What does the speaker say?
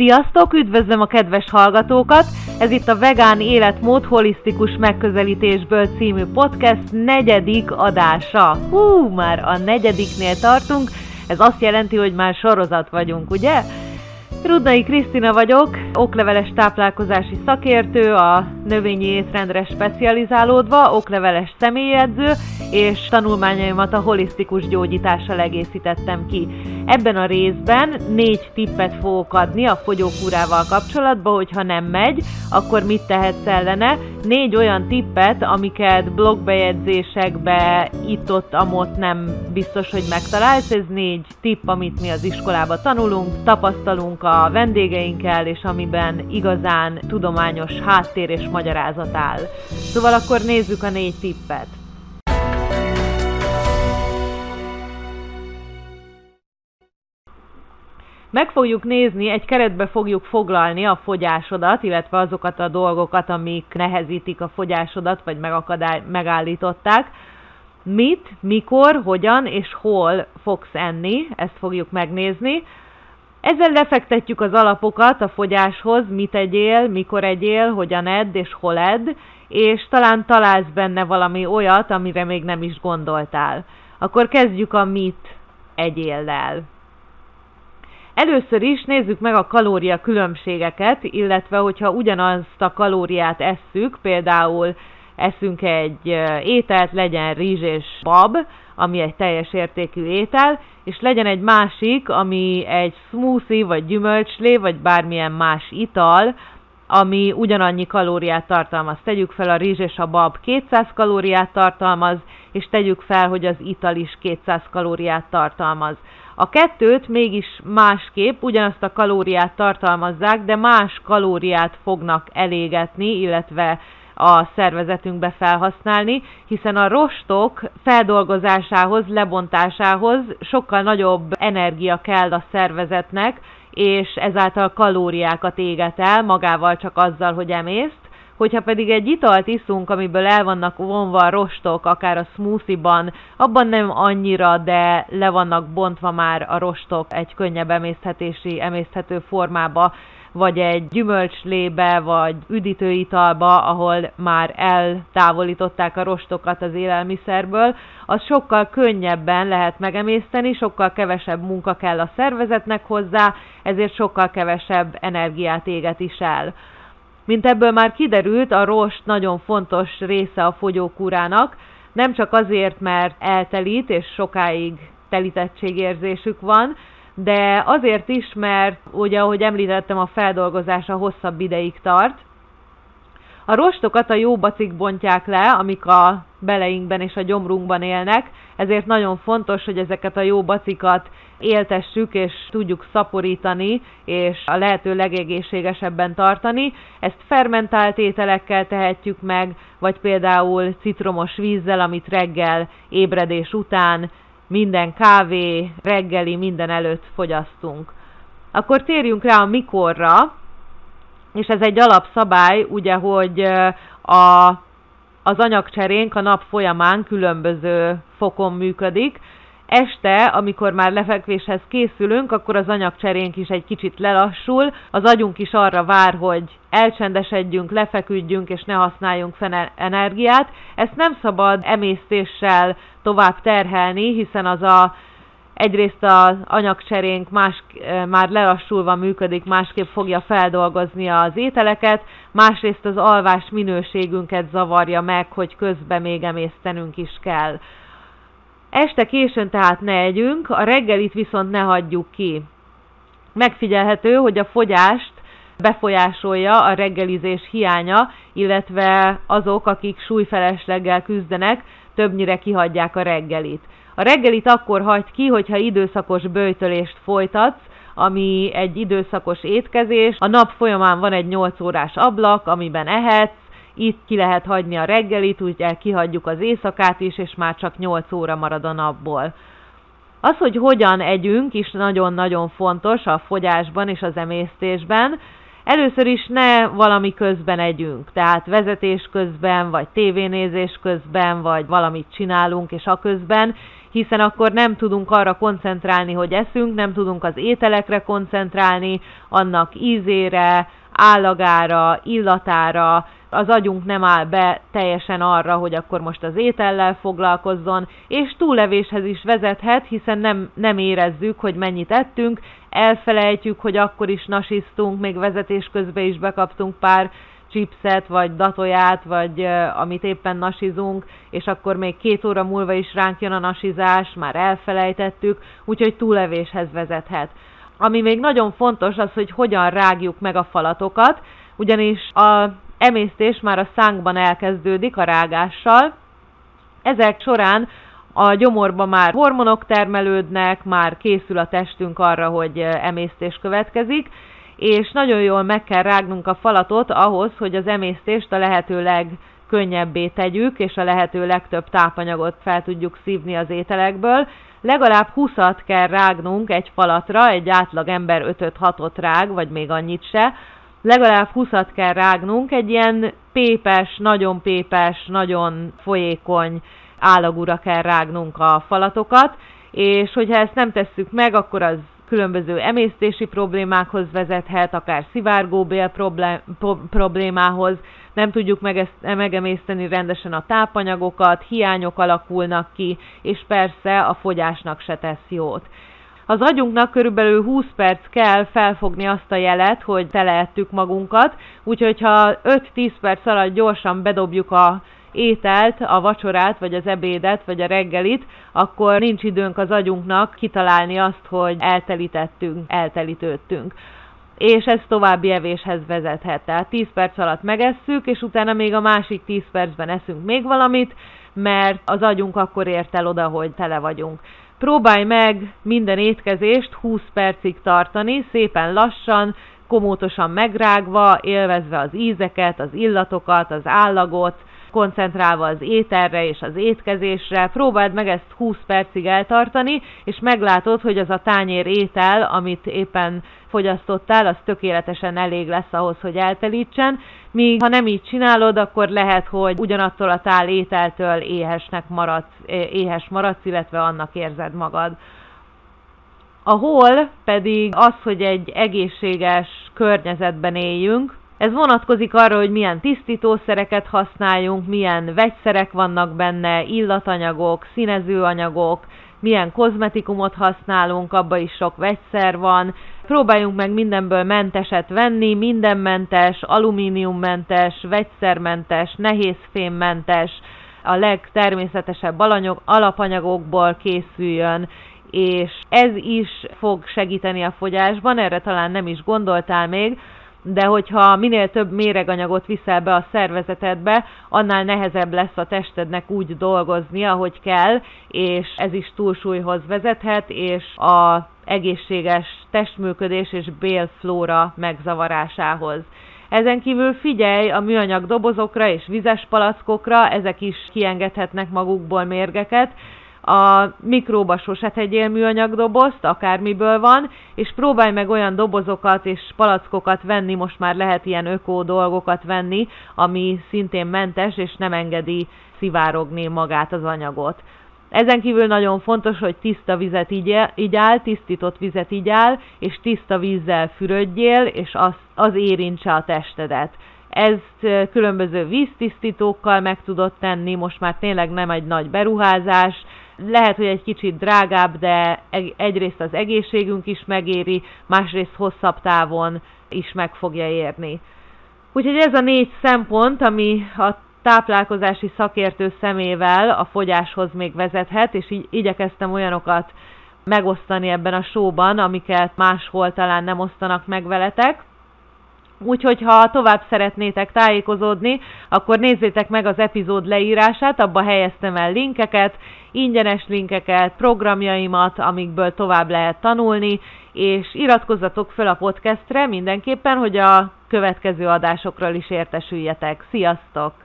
Sziasztok, üdvözlöm a kedves hallgatókat! Ez itt a Vegán Életmód Holisztikus Megközelítésből című podcast negyedik adása. Hú, már a negyediknél tartunk, ez azt jelenti, hogy már sorozat vagyunk, ugye? Rudnai Krisztina vagyok, okleveles táplálkozási szakértő, a növényi étrendre specializálódva, okleveles személyedző, és tanulmányaimat a holisztikus gyógyítással egészítettem ki. Ebben a részben négy tippet fogok adni a fogyókúrával kapcsolatban, hogyha nem megy, akkor mit tehetsz ellene. Négy olyan tippet, amiket blogbejegyzésekbe itt-ott amott nem biztos, hogy megtalálsz. Ez négy tipp, amit mi az iskolába tanulunk, tapasztalunk a vendégeinkkel, és amiben igazán tudományos háttér és magyarázat áll. Szóval akkor nézzük a négy tippet. Meg fogjuk nézni, egy keretbe fogjuk foglalni a fogyásodat, illetve azokat a dolgokat, amik nehezítik a fogyásodat, vagy megakadály, megállították. Mit, mikor, hogyan és hol fogsz enni, ezt fogjuk megnézni. Ezzel lefektetjük az alapokat a fogyáshoz, mit egyél, mikor egyél, hogyan edd és hol edd, és talán találsz benne valami olyat, amire még nem is gondoltál. Akkor kezdjük a mit egyéllel. Először is nézzük meg a kalória különbségeket, illetve hogyha ugyanazt a kalóriát esszük, például eszünk egy ételt, legyen rizs és bab, ami egy teljes értékű étel, és legyen egy másik, ami egy smoothie, vagy gyümölcslé, vagy bármilyen más ital, ami ugyanannyi kalóriát tartalmaz. Tegyük fel a rizs és a bab 200 kalóriát tartalmaz, és tegyük fel, hogy az ital is 200 kalóriát tartalmaz. A kettőt mégis másképp ugyanazt a kalóriát tartalmazzák, de más kalóriát fognak elégetni, illetve a szervezetünkbe felhasználni, hiszen a rostok feldolgozásához, lebontásához sokkal nagyobb energia kell a szervezetnek, és ezáltal kalóriákat éget el magával csak azzal, hogy emészt, Hogyha pedig egy italt iszunk, amiből el vannak vonva a rostok, akár a smoothie-ban, abban nem annyira, de le vannak bontva már a rostok egy könnyebb emészthetési, emészthető formába, vagy egy gyümölcslébe, vagy üdítőitalba, ahol már eltávolították a rostokat az élelmiszerből, az sokkal könnyebben lehet megemészteni, sokkal kevesebb munka kell a szervezetnek hozzá, ezért sokkal kevesebb energiát éget is el. Mint ebből már kiderült, a rost nagyon fontos része a fogyókúrának, nem csak azért, mert eltelít és sokáig telítettségérzésük van, de azért is, mert ugye, ahogy említettem, a feldolgozása hosszabb ideig tart, a rostokat a jó bacik bontják le, amik a beleinkben és a gyomrunkban élnek, ezért nagyon fontos, hogy ezeket a jó bacikat éltessük és tudjuk szaporítani, és a lehető legegészségesebben tartani. Ezt fermentált ételekkel tehetjük meg, vagy például citromos vízzel, amit reggel ébredés után minden kávé, reggeli, minden előtt fogyasztunk. Akkor térjünk rá a mikorra, és ez egy alapszabály, ugye, hogy a, az anyagcserénk a nap folyamán különböző fokon működik. Este, amikor már lefekvéshez készülünk, akkor az anyagcserénk is egy kicsit lelassul, az agyunk is arra vár, hogy elcsendesedjünk, lefeküdjünk és ne használjunk fel energiát. Ezt nem szabad emésztéssel tovább terhelni, hiszen az a egyrészt az anyagcserénk más, már lelassulva működik, másképp fogja feldolgozni az ételeket, másrészt az alvás minőségünket zavarja meg, hogy közben még emésztenünk is kell. Este későn tehát ne együnk, a reggelit viszont ne hagyjuk ki. Megfigyelhető, hogy a fogyást befolyásolja a reggelizés hiánya, illetve azok, akik súlyfelesleggel küzdenek, többnyire kihagyják a reggelit. A reggelit akkor hagyd ki, hogyha időszakos bőjtölést folytatsz, ami egy időszakos étkezés. A nap folyamán van egy 8 órás ablak, amiben ehetsz, itt ki lehet hagyni a reggelit, ugye kihagyjuk az éjszakát is, és már csak 8 óra marad a napból. Az, hogy hogyan együnk is nagyon-nagyon fontos a fogyásban és az emésztésben. Először is ne valami közben együnk, tehát vezetés közben, vagy tévénézés közben, vagy valamit csinálunk, és a közben hiszen akkor nem tudunk arra koncentrálni, hogy eszünk, nem tudunk az ételekre koncentrálni, annak ízére, állagára, illatára, az agyunk nem áll be teljesen arra, hogy akkor most az étellel foglalkozzon, és túlevéshez is vezethet, hiszen nem, nem érezzük, hogy mennyit ettünk, elfelejtjük, hogy akkor is nasisztunk, még vezetés közben is bekaptunk pár chipset, vagy datoját, vagy uh, amit éppen nasizunk, és akkor még két óra múlva is ránk jön a nasizás, már elfelejtettük, úgyhogy túlevéshez vezethet. Ami még nagyon fontos az, hogy hogyan rágjuk meg a falatokat, ugyanis a emésztés már a szánkban elkezdődik a rágással. Ezek során a gyomorba már hormonok termelődnek, már készül a testünk arra, hogy emésztés következik, és nagyon jól meg kell rágnunk a falatot ahhoz, hogy az emésztést a lehető legkönnyebbé tegyük, és a lehető legtöbb tápanyagot fel tudjuk szívni az ételekből. Legalább 20-at kell rágnunk egy falatra, egy átlag ember 5-6-ot rág, vagy még annyit se, legalább 20-at kell rágnunk, egy ilyen pépes, nagyon pépes, nagyon folyékony állagúra kell rágnunk a falatokat, és hogyha ezt nem tesszük meg, akkor az különböző emésztési problémákhoz vezethet, akár szivárgóbél problémához, nem tudjuk megemészteni rendesen a tápanyagokat, hiányok alakulnak ki, és persze a fogyásnak se tesz jót. Az agyunknak körülbelül 20 perc kell felfogni azt a jelet, hogy teleettük magunkat, úgyhogy ha 5-10 perc alatt gyorsan bedobjuk a ételt, a vacsorát, vagy az ebédet, vagy a reggelit, akkor nincs időnk az agyunknak kitalálni azt, hogy eltelítettünk, eltelítődtünk és ez további evéshez vezethet. Tehát 10 perc alatt megesszük, és utána még a másik 10 percben eszünk még valamit, mert az agyunk akkor ért el oda, hogy tele vagyunk. Próbálj meg minden étkezést 20 percig tartani, szépen lassan, komótosan megrágva, élvezve az ízeket, az illatokat, az állagot, koncentrálva az ételre és az étkezésre. Próbáld meg ezt 20 percig eltartani, és meglátod, hogy az a tányér étel, amit éppen fogyasztottál, az tökéletesen elég lesz ahhoz, hogy eltelítsen, míg ha nem így csinálod, akkor lehet, hogy ugyanattól a tál ételtől éhesnek maradsz, éhes maradsz, illetve annak érzed magad. A hol pedig az, hogy egy egészséges környezetben éljünk, ez vonatkozik arra, hogy milyen tisztítószereket használjunk, milyen vegyszerek vannak benne, illatanyagok, színezőanyagok, milyen kozmetikumot használunk, abban is sok vegyszer van. Próbáljunk meg mindenből menteset venni, mindenmentes, alumíniummentes, vegyszermentes, nehézfémmentes, a legtermészetesebb alanyok, alapanyagokból készüljön, és ez is fog segíteni a fogyásban, erre talán nem is gondoltál még, de hogyha minél több méreganyagot viszel be a szervezetedbe, annál nehezebb lesz a testednek úgy dolgozni, ahogy kell, és ez is túlsúlyhoz vezethet, és a egészséges testműködés és bélflóra megzavarásához. Ezen kívül figyelj a műanyag dobozokra és vizes palackokra, ezek is kiengedhetnek magukból mérgeket, a mikróba sose tegyél műanyag dobozt, akármiből van, és próbálj meg olyan dobozokat és palackokat venni, most már lehet ilyen ökó dolgokat venni, ami szintén mentes, és nem engedi szivárogni magát az anyagot. Ezen kívül nagyon fontos, hogy tiszta vizet igyál, tisztított vizet igyál, és tiszta vízzel fürödjél, és az, az érintse a testedet. Ezt különböző víztisztítókkal meg tudod tenni, most már tényleg nem egy nagy beruházás, lehet, hogy egy kicsit drágább, de egyrészt az egészségünk is megéri, másrészt hosszabb távon is meg fogja érni. Úgyhogy ez a négy szempont, ami a táplálkozási szakértő szemével a fogyáshoz még vezethet, és így igyekeztem olyanokat megosztani ebben a showban, amiket máshol talán nem osztanak meg veletek. Úgyhogy ha tovább szeretnétek tájékozódni, akkor nézzétek meg az epizód leírását, abba helyeztem el linkeket, ingyenes linkeket, programjaimat, amikből tovább lehet tanulni, és iratkozzatok fel a podcastre mindenképpen, hogy a következő adásokról is értesüljetek. Sziasztok!